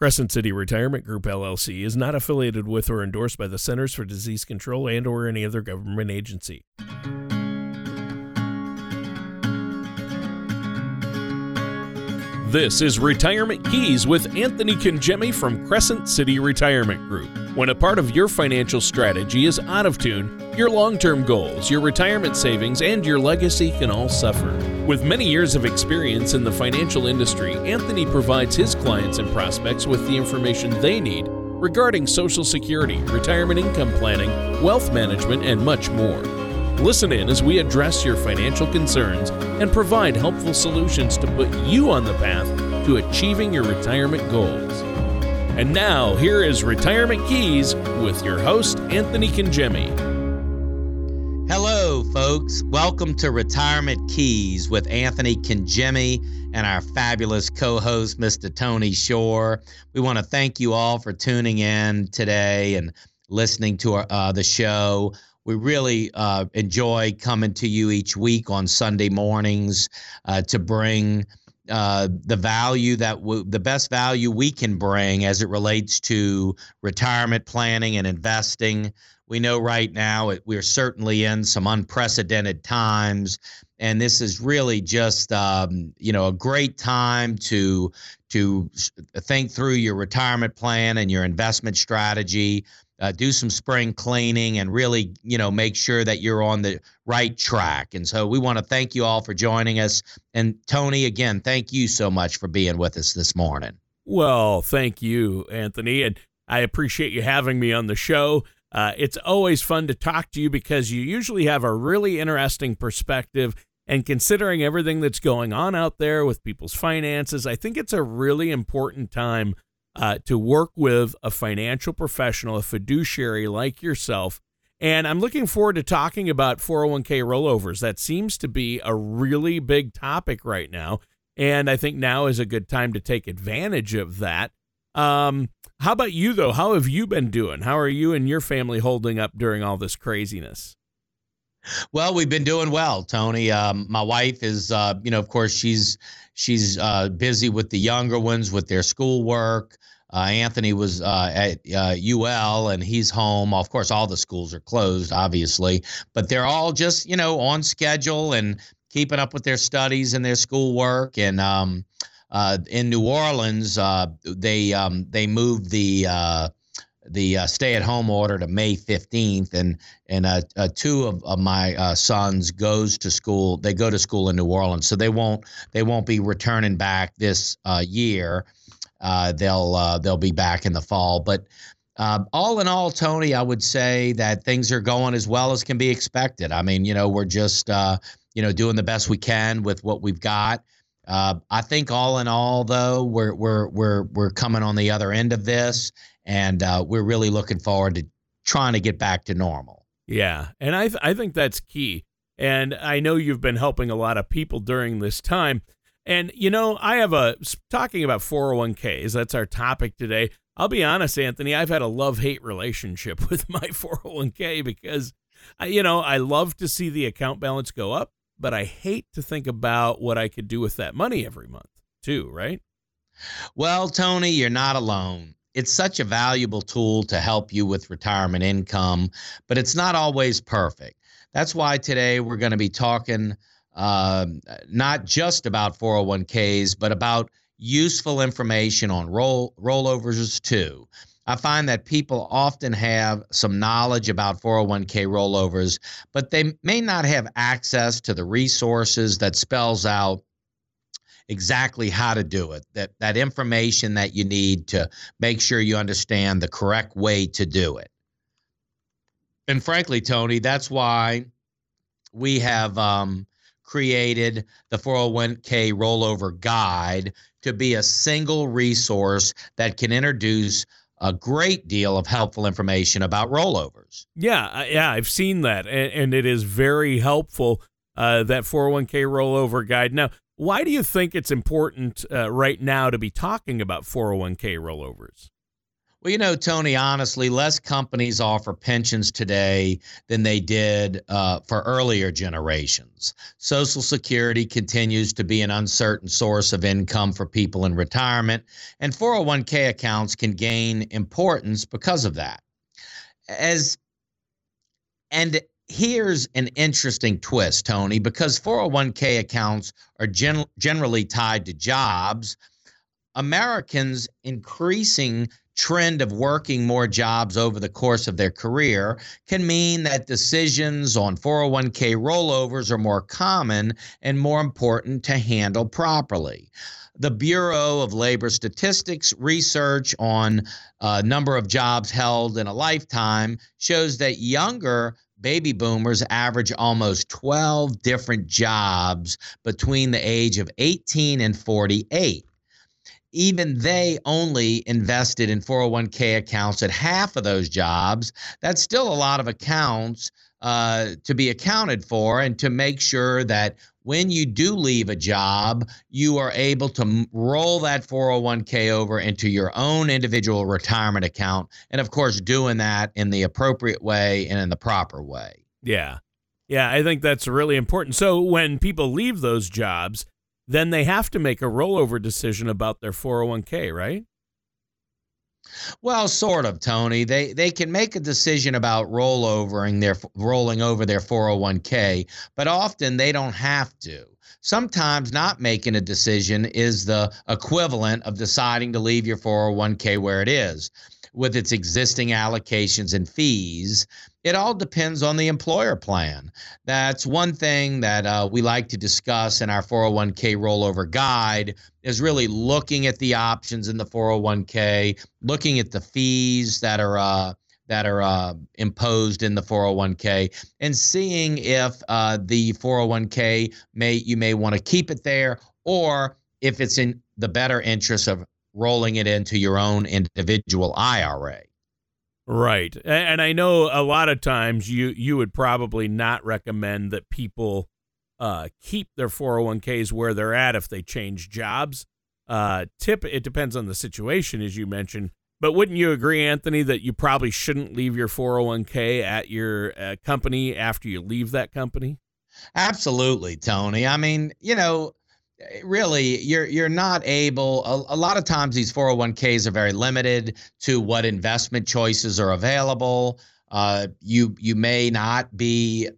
Crescent City Retirement Group LLC is not affiliated with or endorsed by the Centers for Disease Control and or any other government agency. This is Retirement Keys with Anthony Congemi from Crescent City Retirement Group. When a part of your financial strategy is out of tune, your long term goals, your retirement savings, and your legacy can all suffer. With many years of experience in the financial industry, Anthony provides his clients and prospects with the information they need regarding Social Security, retirement income planning, wealth management, and much more. Listen in as we address your financial concerns and provide helpful solutions to put you on the path to achieving your retirement goals. And now, here is Retirement Keys with your host, Anthony Congemi. Hello, folks. Welcome to Retirement Keys with Anthony Congemi and our fabulous co host, Mr. Tony Shore. We want to thank you all for tuning in today and listening to our, uh, the show. We really uh, enjoy coming to you each week on Sunday mornings uh, to bring uh, the value that w- the best value we can bring as it relates to retirement planning and investing. We know right now it, we're certainly in some unprecedented times, and this is really just um, you know a great time to to think through your retirement plan and your investment strategy uh, do some spring cleaning and really you know make sure that you're on the right track. And so we want to thank you all for joining us. And tony again thank you so much for being with us this morning. Well thank you anthony and i appreciate you having me on the show. Uh, it's always fun to talk to you because you usually have a really interesting perspective. And considering everything that's going on out there with people's finances i think it's a really important time uh, to work with a financial professional, a fiduciary like yourself. And I'm looking forward to talking about 401k rollovers. That seems to be a really big topic right now. And I think now is a good time to take advantage of that. Um, how about you, though? How have you been doing? How are you and your family holding up during all this craziness? Well, we've been doing well, Tony. Um, my wife is, uh, you know, of course, she's she's uh, busy with the younger ones with their schoolwork. Uh, Anthony was uh, at uh, UL and he's home. Of course, all the schools are closed, obviously, but they're all just you know on schedule and keeping up with their studies and their schoolwork. And um, uh, in New Orleans, uh, they um, they moved the uh, the stay-at-home order to May 15th, and and two of, of my sons goes to school. They go to school in New Orleans, so they won't they won't be returning back this year. Uh, they'll uh, they'll be back in the fall. But uh, all in all, Tony, I would say that things are going as well as can be expected. I mean, you know, we're just uh, you know doing the best we can with what we've got. Uh, I think all in all, though, we're we're we're we're coming on the other end of this, and uh, we're really looking forward to trying to get back to normal. Yeah, and I th- I think that's key. And I know you've been helping a lot of people during this time. And, you know, I have a talking about 401ks, that's our topic today. I'll be honest, Anthony, I've had a love hate relationship with my 401k because, I, you know, I love to see the account balance go up, but I hate to think about what I could do with that money every month, too, right? Well, Tony, you're not alone. It's such a valuable tool to help you with retirement income, but it's not always perfect. That's why today we're going to be talking uh, not just about 401ks, but about useful information on roll rollovers too. I find that people often have some knowledge about 401k rollovers, but they may not have access to the resources that spells out exactly how to do it. That that information that you need to make sure you understand the correct way to do it. And frankly, Tony, that's why we have um, created the 401k rollover guide to be a single resource that can introduce a great deal of helpful information about rollovers. Yeah, yeah, I've seen that, and, and it is very helpful. Uh, that 401k rollover guide. Now, why do you think it's important uh, right now to be talking about 401k rollovers? Well, you know, Tony, honestly, less companies offer pensions today than they did uh, for earlier generations. Social Security continues to be an uncertain source of income for people in retirement, and 401k accounts can gain importance because of that. As and here's an interesting twist, Tony, because 401k accounts are gen- generally tied to jobs. Americans increasing trend of working more jobs over the course of their career can mean that decisions on 401k rollovers are more common and more important to handle properly. The Bureau of Labor Statistics research on a number of jobs held in a lifetime shows that younger baby boomers average almost 12 different jobs between the age of 18 and 48 even they only invested in 401k accounts at half of those jobs. That's still a lot of accounts uh, to be accounted for and to make sure that when you do leave a job, you are able to roll that 401k over into your own individual retirement account. And of course, doing that in the appropriate way and in the proper way. Yeah. Yeah, I think that's really important. So when people leave those jobs, then they have to make a rollover decision about their 401k, right? Well, sort of, Tony. They they can make a decision about rollovering their rolling over their 401k, but often they don't have to. Sometimes not making a decision is the equivalent of deciding to leave your 401k where it is with its existing allocations and fees it all depends on the employer plan. That's one thing that uh, we like to discuss in our 401k rollover guide is really looking at the options in the 401k, looking at the fees that are uh, that are uh, imposed in the 401k, and seeing if uh, the 401k may you may want to keep it there or if it's in the better interest of rolling it into your own individual IRA. Right. And I know a lot of times you you would probably not recommend that people uh, keep their 401ks where they're at if they change jobs. Uh, tip it depends on the situation as you mentioned. But wouldn't you agree Anthony that you probably shouldn't leave your 401k at your uh, company after you leave that company? Absolutely, Tony. I mean, you know, really you're you're not able a, a, lot of times these 401ks are very limited to what investment choices are available uh, you you may not be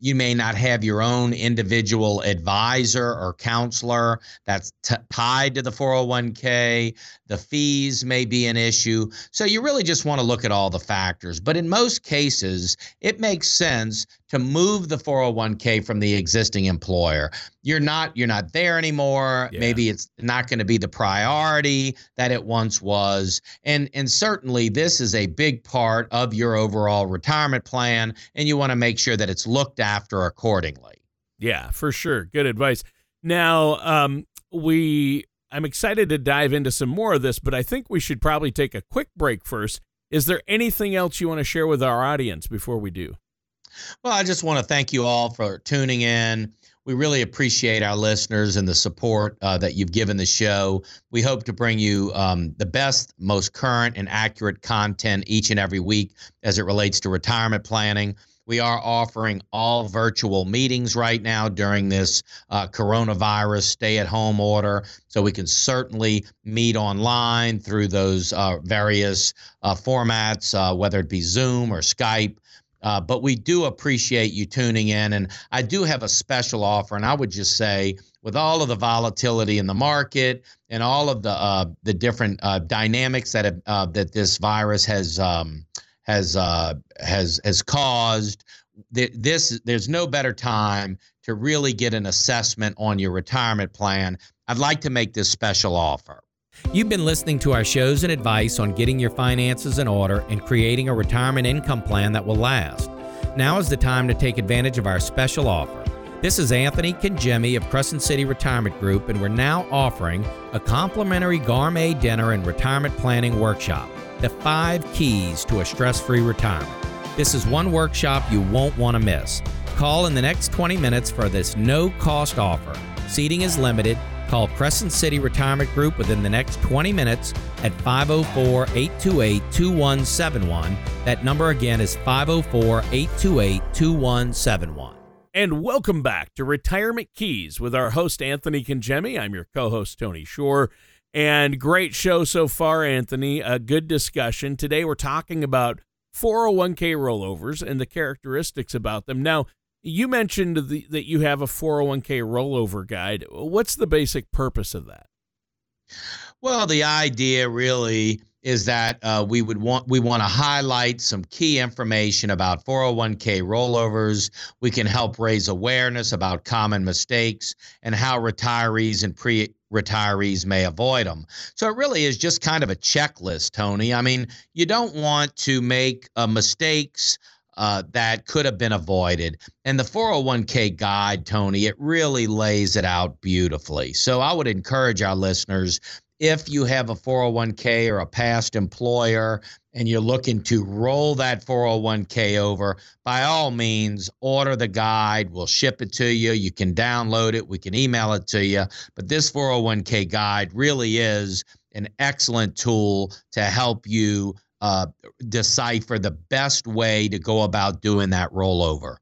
you may not have your own individual advisor or counselor that's t- tied to the 401k. The fees may be an issue. So you really just want to look at all the factors. But in most cases, it makes sense to move the 401k from the existing employer. You're not you're not there anymore. Yeah. Maybe it's not going to be the priority that it once was. And and certainly this is a big part of your overall retirement plan and you want to make sure that it's looked after accordingly. Yeah, for sure. Good advice. Now, um we I'm excited to dive into some more of this, but I think we should probably take a quick break first. Is there anything else you want to share with our audience before we do? Well, I just want to thank you all for tuning in. We really appreciate our listeners and the support uh, that you've given the show. We hope to bring you um, the best, most current, and accurate content each and every week as it relates to retirement planning. We are offering all virtual meetings right now during this uh, coronavirus stay at home order. So we can certainly meet online through those uh, various uh, formats, uh, whether it be Zoom or Skype. Uh, but we do appreciate you tuning in. And I do have a special offer. And I would just say, with all of the volatility in the market and all of the uh, the different uh, dynamics that have, uh, that this virus has um, has uh, has has caused, this there's no better time to really get an assessment on your retirement plan. I'd like to make this special offer. You've been listening to our shows and advice on getting your finances in order and creating a retirement income plan that will last. Now is the time to take advantage of our special offer. This is Anthony Congemi of Crescent City Retirement Group, and we're now offering a complimentary gourmet dinner and retirement planning workshop The Five Keys to a Stress Free Retirement. This is one workshop you won't want to miss. Call in the next 20 minutes for this no cost offer. Seating is limited Call Crescent City Retirement Group within the next 20 minutes at 504 828 2171. That number again is 504 828 2171. And welcome back to Retirement Keys with our host, Anthony Congemi. I'm your co host, Tony Shore. And great show so far, Anthony. A good discussion. Today we're talking about 401k rollovers and the characteristics about them. Now, you mentioned the, that you have a 401k rollover guide. What's the basic purpose of that? Well, the idea really is that uh, we would want we want to highlight some key information about 401k rollovers. We can help raise awareness about common mistakes and how retirees and pre retirees may avoid them. So it really is just kind of a checklist, Tony. I mean, you don't want to make uh, mistakes uh, that could have been avoided. And the 401k guide, Tony, it really lays it out beautifully. So I would encourage our listeners if you have a 401k or a past employer and you're looking to roll that 401k over, by all means, order the guide. We'll ship it to you. You can download it, we can email it to you. But this 401k guide really is an excellent tool to help you uh, decipher the best way to go about doing that rollover.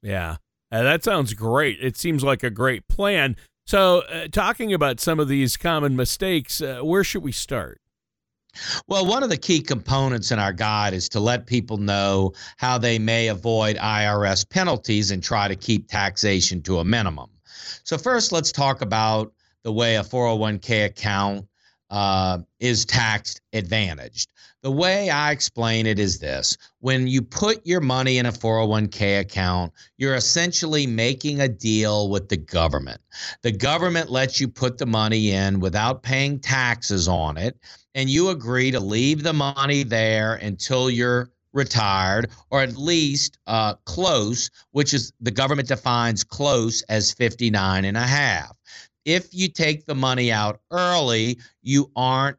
Yeah, uh, that sounds great. It seems like a great plan. So, uh, talking about some of these common mistakes, uh, where should we start? Well, one of the key components in our guide is to let people know how they may avoid IRS penalties and try to keep taxation to a minimum. So, first, let's talk about the way a 401k account uh, is tax advantaged. The way I explain it is this when you put your money in a 401k account, you're essentially making a deal with the government. The government lets you put the money in without paying taxes on it, and you agree to leave the money there until you're retired or at least uh, close, which is the government defines close as 59 and a half if you take the money out early, you aren't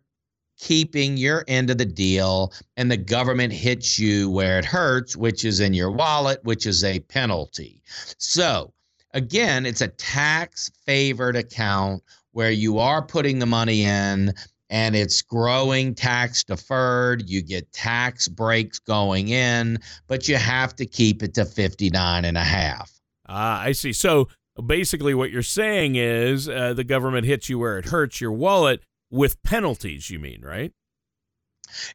keeping your end of the deal and the government hits you where it hurts, which is in your wallet, which is a penalty. So, again, it's a tax favored account where you are putting the money in and it's growing tax deferred. You get tax breaks going in, but you have to keep it to 59 and a half. Ah, I see. So basically what you're saying is uh, the government hits you where it hurts your wallet with penalties you mean right?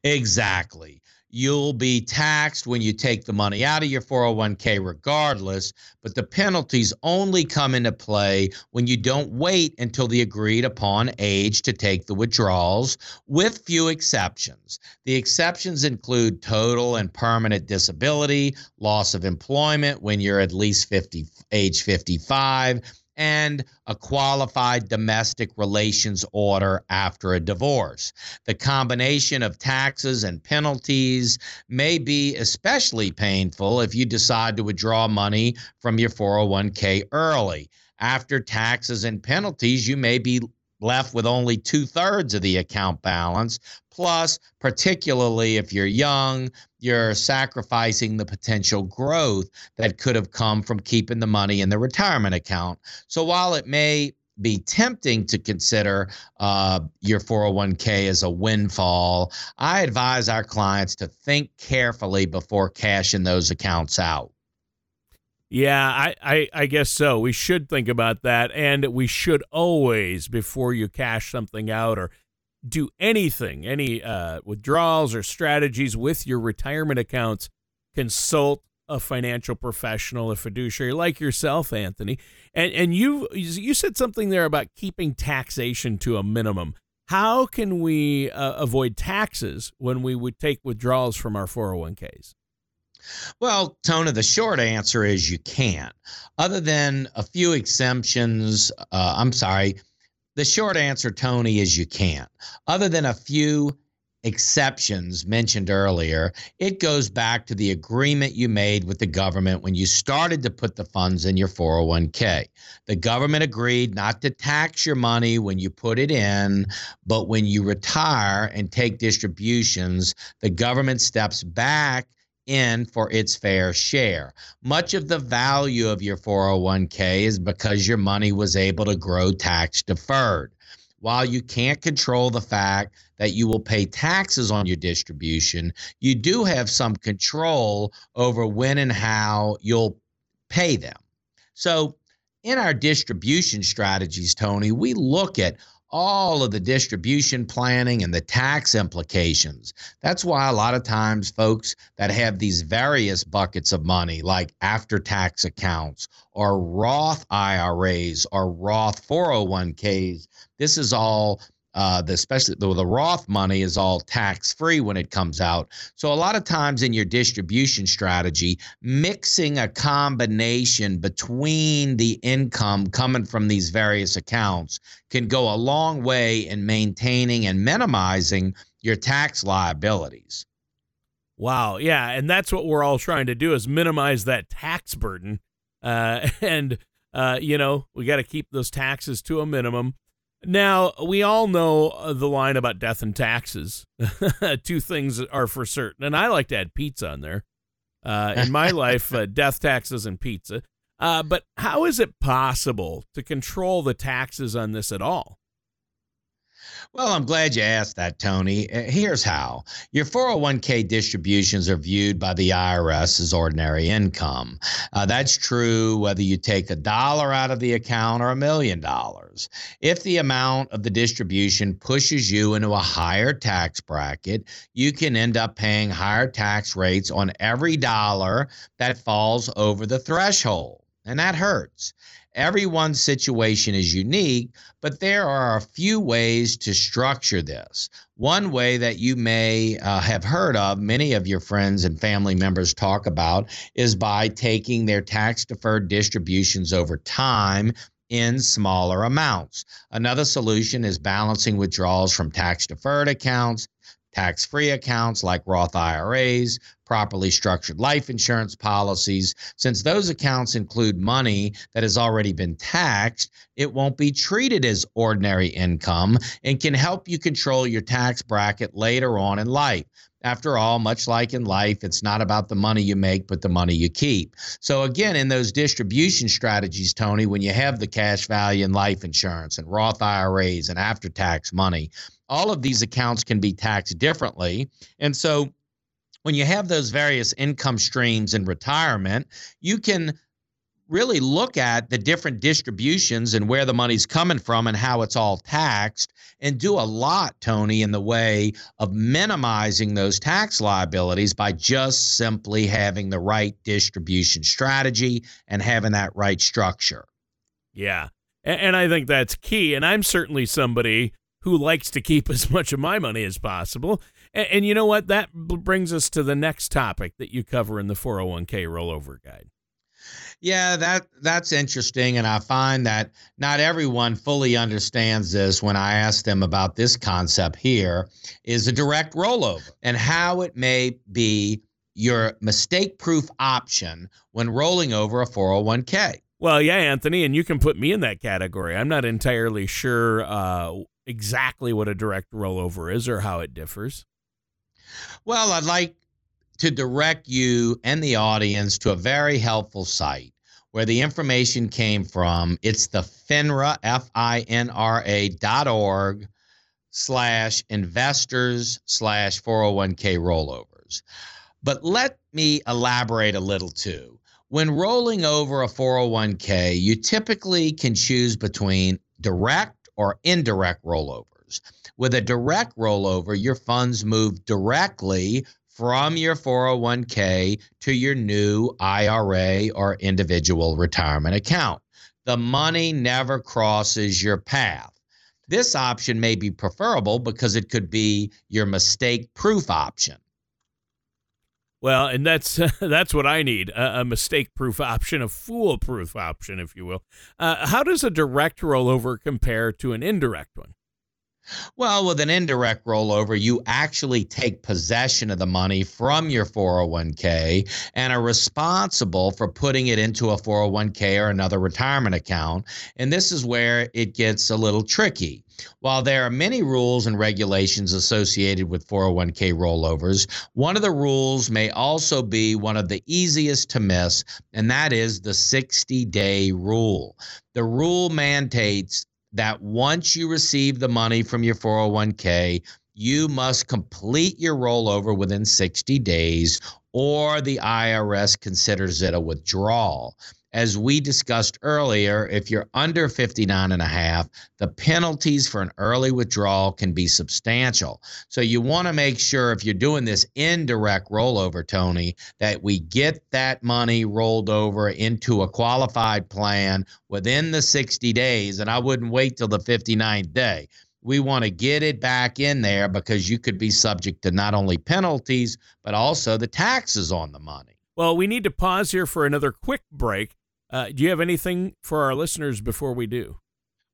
Exactly you'll be taxed when you take the money out of your 401k regardless, but the penalties only come into play when you don't wait until the agreed upon age to take the withdrawals, with few exceptions. The exceptions include total and permanent disability, loss of employment when you're at least 50 age 55 and a qualified domestic relations order after a divorce. The combination of taxes and penalties may be especially painful if you decide to withdraw money from your 401k early. After taxes and penalties, you may be left with only two thirds of the account balance. Plus, particularly if you're young, you're sacrificing the potential growth that could have come from keeping the money in the retirement account. So while it may be tempting to consider uh, your 401k as a windfall, I advise our clients to think carefully before cashing those accounts out. Yeah, I, I, I, guess so. We should think about that. And we should always, before you cash something out or do anything, any uh, withdrawals or strategies with your retirement accounts, consult a financial professional, a fiduciary like yourself, Anthony. And and you you said something there about keeping taxation to a minimum. How can we uh, avoid taxes when we would take withdrawals from our 401ks? Well, Tona, the short answer is you can't. Other than a few exemptions, uh, I'm sorry, the short answer, Tony, is you can't. Other than a few exceptions mentioned earlier, it goes back to the agreement you made with the government when you started to put the funds in your 401k. The government agreed not to tax your money when you put it in, but when you retire and take distributions, the government steps back in for its fair share. Much of the value of your 401k is because your money was able to grow tax deferred. While you can't control the fact that you will pay taxes on your distribution, you do have some control over when and how you'll pay them. So, in our distribution strategies, Tony, we look at all of the distribution planning and the tax implications. That's why a lot of times folks that have these various buckets of money, like after tax accounts or Roth IRAs or Roth 401ks, this is all uh, the especially the, the Roth money is all tax free when it comes out. So a lot of times in your distribution strategy, mixing a combination between the income coming from these various accounts can go a long way in maintaining and minimizing your tax liabilities. Wow, yeah, and that's what we're all trying to do is minimize that tax burden, uh, and uh, you know we got to keep those taxes to a minimum. Now, we all know uh, the line about death and taxes. Two things are for certain. And I like to add pizza on there. Uh, in my life, uh, death, taxes, and pizza. Uh, but how is it possible to control the taxes on this at all? Well, I'm glad you asked that, Tony. Uh, here's how your 401k distributions are viewed by the IRS as ordinary income. Uh, that's true whether you take a dollar out of the account or a million dollars. If the amount of the distribution pushes you into a higher tax bracket, you can end up paying higher tax rates on every dollar that falls over the threshold. And that hurts. Everyone's situation is unique, but there are a few ways to structure this. One way that you may uh, have heard of, many of your friends and family members talk about, is by taking their tax deferred distributions over time in smaller amounts. Another solution is balancing withdrawals from tax deferred accounts tax free accounts like Roth IRAs, properly structured life insurance policies. Since those accounts include money that has already been taxed, it won't be treated as ordinary income and can help you control your tax bracket later on in life. After all, much like in life, it's not about the money you make, but the money you keep. So, again, in those distribution strategies, Tony, when you have the cash value in life insurance and Roth IRAs and after tax money, all of these accounts can be taxed differently. And so, when you have those various income streams in retirement, you can really look at the different distributions and where the money's coming from and how it's all taxed and do a lot tony in the way of minimizing those tax liabilities by just simply having the right distribution strategy and having that right structure. Yeah. And i think that's key. And i'm certainly somebody who likes to keep as much of my money as possible and, and you know what that brings us to the next topic that you cover in the 401k rollover guide yeah, that that's interesting, and I find that not everyone fully understands this. When I ask them about this concept here, is a direct rollover and how it may be your mistake-proof option when rolling over a 401k. Well, yeah, Anthony, and you can put me in that category. I'm not entirely sure uh, exactly what a direct rollover is or how it differs. Well, I'd like to direct you and the audience to a very helpful site where the information came from. It's the FINRA, F I N R A dot org slash investors slash 401k rollovers. But let me elaborate a little too. When rolling over a 401k, you typically can choose between direct or indirect rollovers. With a direct rollover, your funds move directly from your 401k to your new IRA or individual retirement account. The money never crosses your path. This option may be preferable because it could be your mistake proof option. Well, and that's that's what I need a, a mistake proof option, a fool proof option, if you will. Uh, how does a direct rollover compare to an indirect one? Well, with an indirect rollover, you actually take possession of the money from your 401k and are responsible for putting it into a 401k or another retirement account. And this is where it gets a little tricky. While there are many rules and regulations associated with 401k rollovers, one of the rules may also be one of the easiest to miss, and that is the 60 day rule. The rule mandates that once you receive the money from your 401k, you must complete your rollover within 60 days or the IRS considers it a withdrawal. As we discussed earlier, if you're under 59 and a half, the penalties for an early withdrawal can be substantial. So you want to make sure if you're doing this indirect rollover, Tony, that we get that money rolled over into a qualified plan within the 60 days. And I wouldn't wait till the 59th day. We want to get it back in there because you could be subject to not only penalties, but also the taxes on the money. Well, we need to pause here for another quick break. Uh, do you have anything for our listeners before we do?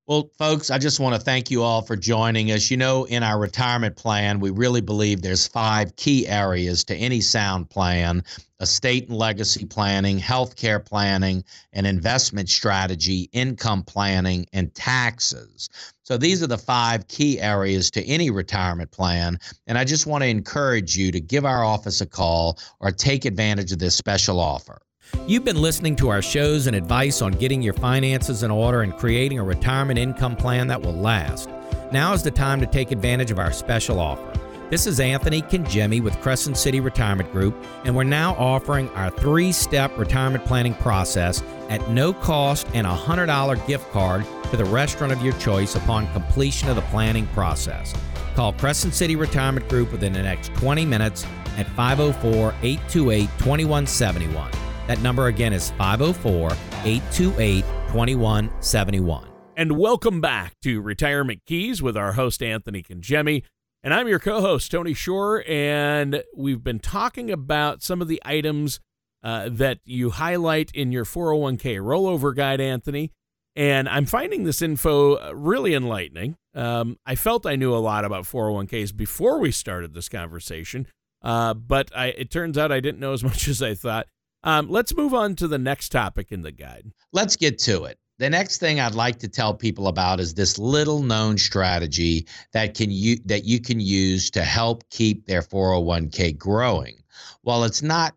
Well, folks, I just want to thank you all for joining us. You know, in our retirement plan, we really believe there's five key areas to any sound plan estate and legacy planning, healthcare planning, and investment strategy, income planning, and taxes. So these are the five key areas to any retirement plan. And I just want to encourage you to give our office a call or take advantage of this special offer. You've been listening to our shows and advice on getting your finances in order and creating a retirement income plan that will last. Now is the time to take advantage of our special offer. This is Anthony Congemi with Crescent City Retirement Group, and we're now offering our three step retirement planning process at no cost and a $100 gift card to the restaurant of your choice upon completion of the planning process. Call Crescent City Retirement Group within the next 20 minutes at 504 828 2171. That number again is 504 828 2171. And welcome back to Retirement Keys with our host, Anthony Congemi. And I'm your co host, Tony Shore. And we've been talking about some of the items uh, that you highlight in your 401k rollover guide, Anthony. And I'm finding this info really enlightening. Um, I felt I knew a lot about 401ks before we started this conversation, uh, but I, it turns out I didn't know as much as I thought. Um, let's move on to the next topic in the guide. Let's get to it. The next thing I'd like to tell people about is this little known strategy that can you that you can use to help keep their 401k growing. While it's not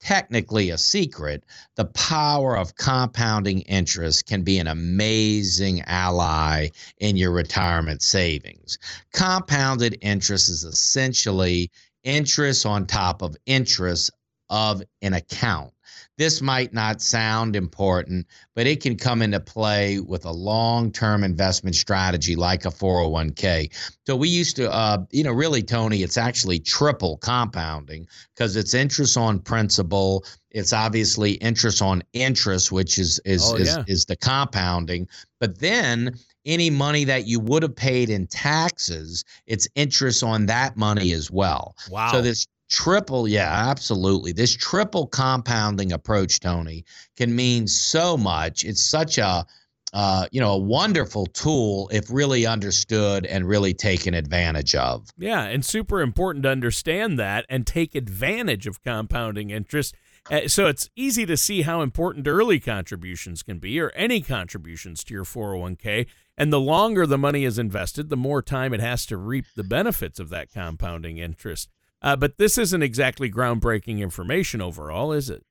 technically a secret, the power of compounding interest can be an amazing ally in your retirement savings. Compounded interest is essentially interest on top of interest of an account. This might not sound important, but it can come into play with a long term investment strategy like a 401k. So we used to, uh, you know, really, Tony, it's actually triple compounding because it's interest on principal. It's obviously interest on interest, which is is, oh, yeah. is is the compounding. But then any money that you would have paid in taxes, it's interest on that money as well. Wow. So this triple yeah absolutely. This triple compounding approach tony can mean so much. It's such a uh, you know a wonderful tool if really understood and really taken advantage of. Yeah and super important to understand that and take advantage of compounding interest. Uh, so it's easy to see how important early contributions can be or any contributions to your 401k and the longer the money is invested the more time it has to reap the benefits of that compounding interest uh, but this isn't exactly groundbreaking information overall, is it?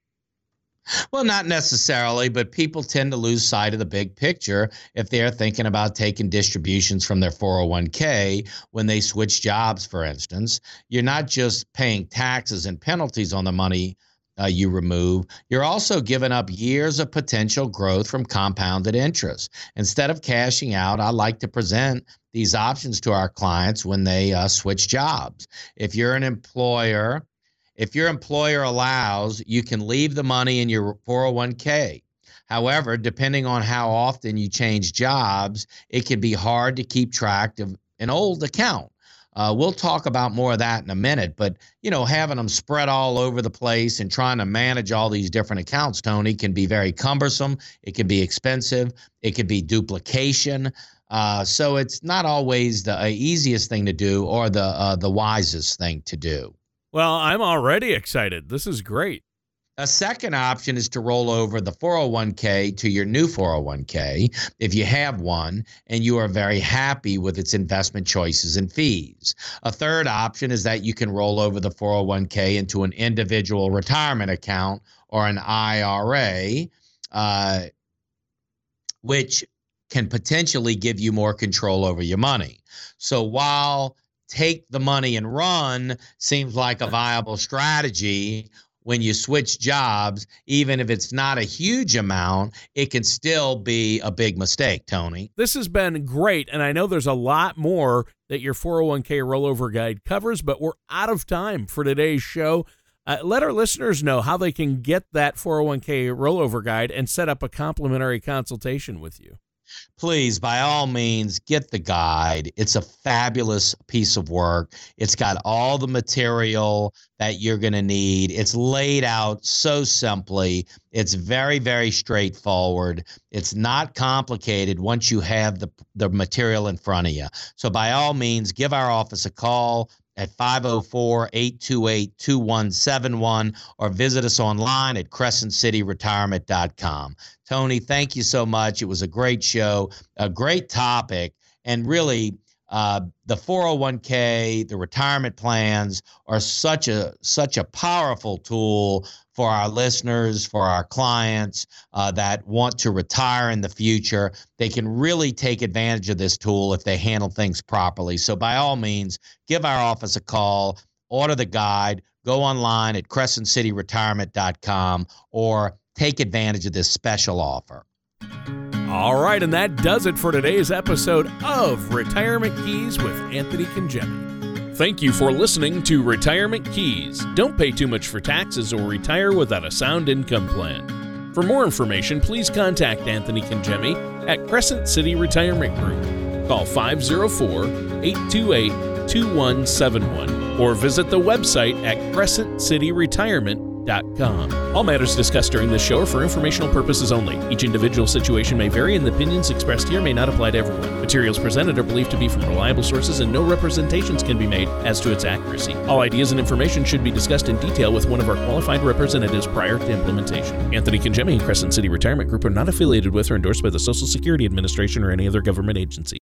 Well, not necessarily, but people tend to lose sight of the big picture if they're thinking about taking distributions from their 401k when they switch jobs, for instance. You're not just paying taxes and penalties on the money uh, you remove, you're also giving up years of potential growth from compounded interest. Instead of cashing out, I like to present these options to our clients when they uh, switch jobs. If you're an employer, if your employer allows, you can leave the money in your 401k. However, depending on how often you change jobs, it can be hard to keep track of an old account. Uh, we'll talk about more of that in a minute, but you know, having them spread all over the place and trying to manage all these different accounts, Tony, can be very cumbersome. It can be expensive. It could be duplication. Uh, so it's not always the uh, easiest thing to do or the uh, the wisest thing to do. Well, I'm already excited. This is great. A second option is to roll over the 401k to your new 401k if you have one and you are very happy with its investment choices and fees. A third option is that you can roll over the 401k into an individual retirement account or an IRA, uh, which can potentially give you more control over your money. So while take the money and run seems like a viable strategy when you switch jobs, even if it's not a huge amount, it can still be a big mistake, Tony. This has been great. And I know there's a lot more that your 401k rollover guide covers, but we're out of time for today's show. Uh, let our listeners know how they can get that 401k rollover guide and set up a complimentary consultation with you please, by all means, get the guide. It's a fabulous piece of work. It's got all the material that you're going to need. It's laid out so simply. It's very, very straightforward. It's not complicated once you have the, the material in front of you. So, by all means, give our office a call at 504 828 2171 or visit us online at crescentcityretirement.com. Tony, thank you so much. It was a great show, a great topic, and really uh, the 401k, the retirement plans are such a such a powerful tool for our listeners, for our clients uh, that want to retire in the future. They can really take advantage of this tool if they handle things properly. So by all means, give our office a call, order the guide, go online at crescentcityretirement.com, or take advantage of this special offer. All right, and that does it for today's episode of Retirement Keys with Anthony Congemi. Thank you for listening to Retirement Keys. Don't pay too much for taxes or retire without a sound income plan. For more information, please contact Anthony Congemi at Crescent City Retirement Group. Call 504 828 2171 or visit the website at Crescent City Retirement all matters discussed during this show are for informational purposes only. Each individual situation may vary, and the opinions expressed here may not apply to everyone. Materials presented are believed to be from reliable sources, and no representations can be made as to its accuracy. All ideas and information should be discussed in detail with one of our qualified representatives prior to implementation. Anthony Congemi and Crescent City Retirement Group are not affiliated with or endorsed by the Social Security Administration or any other government agency.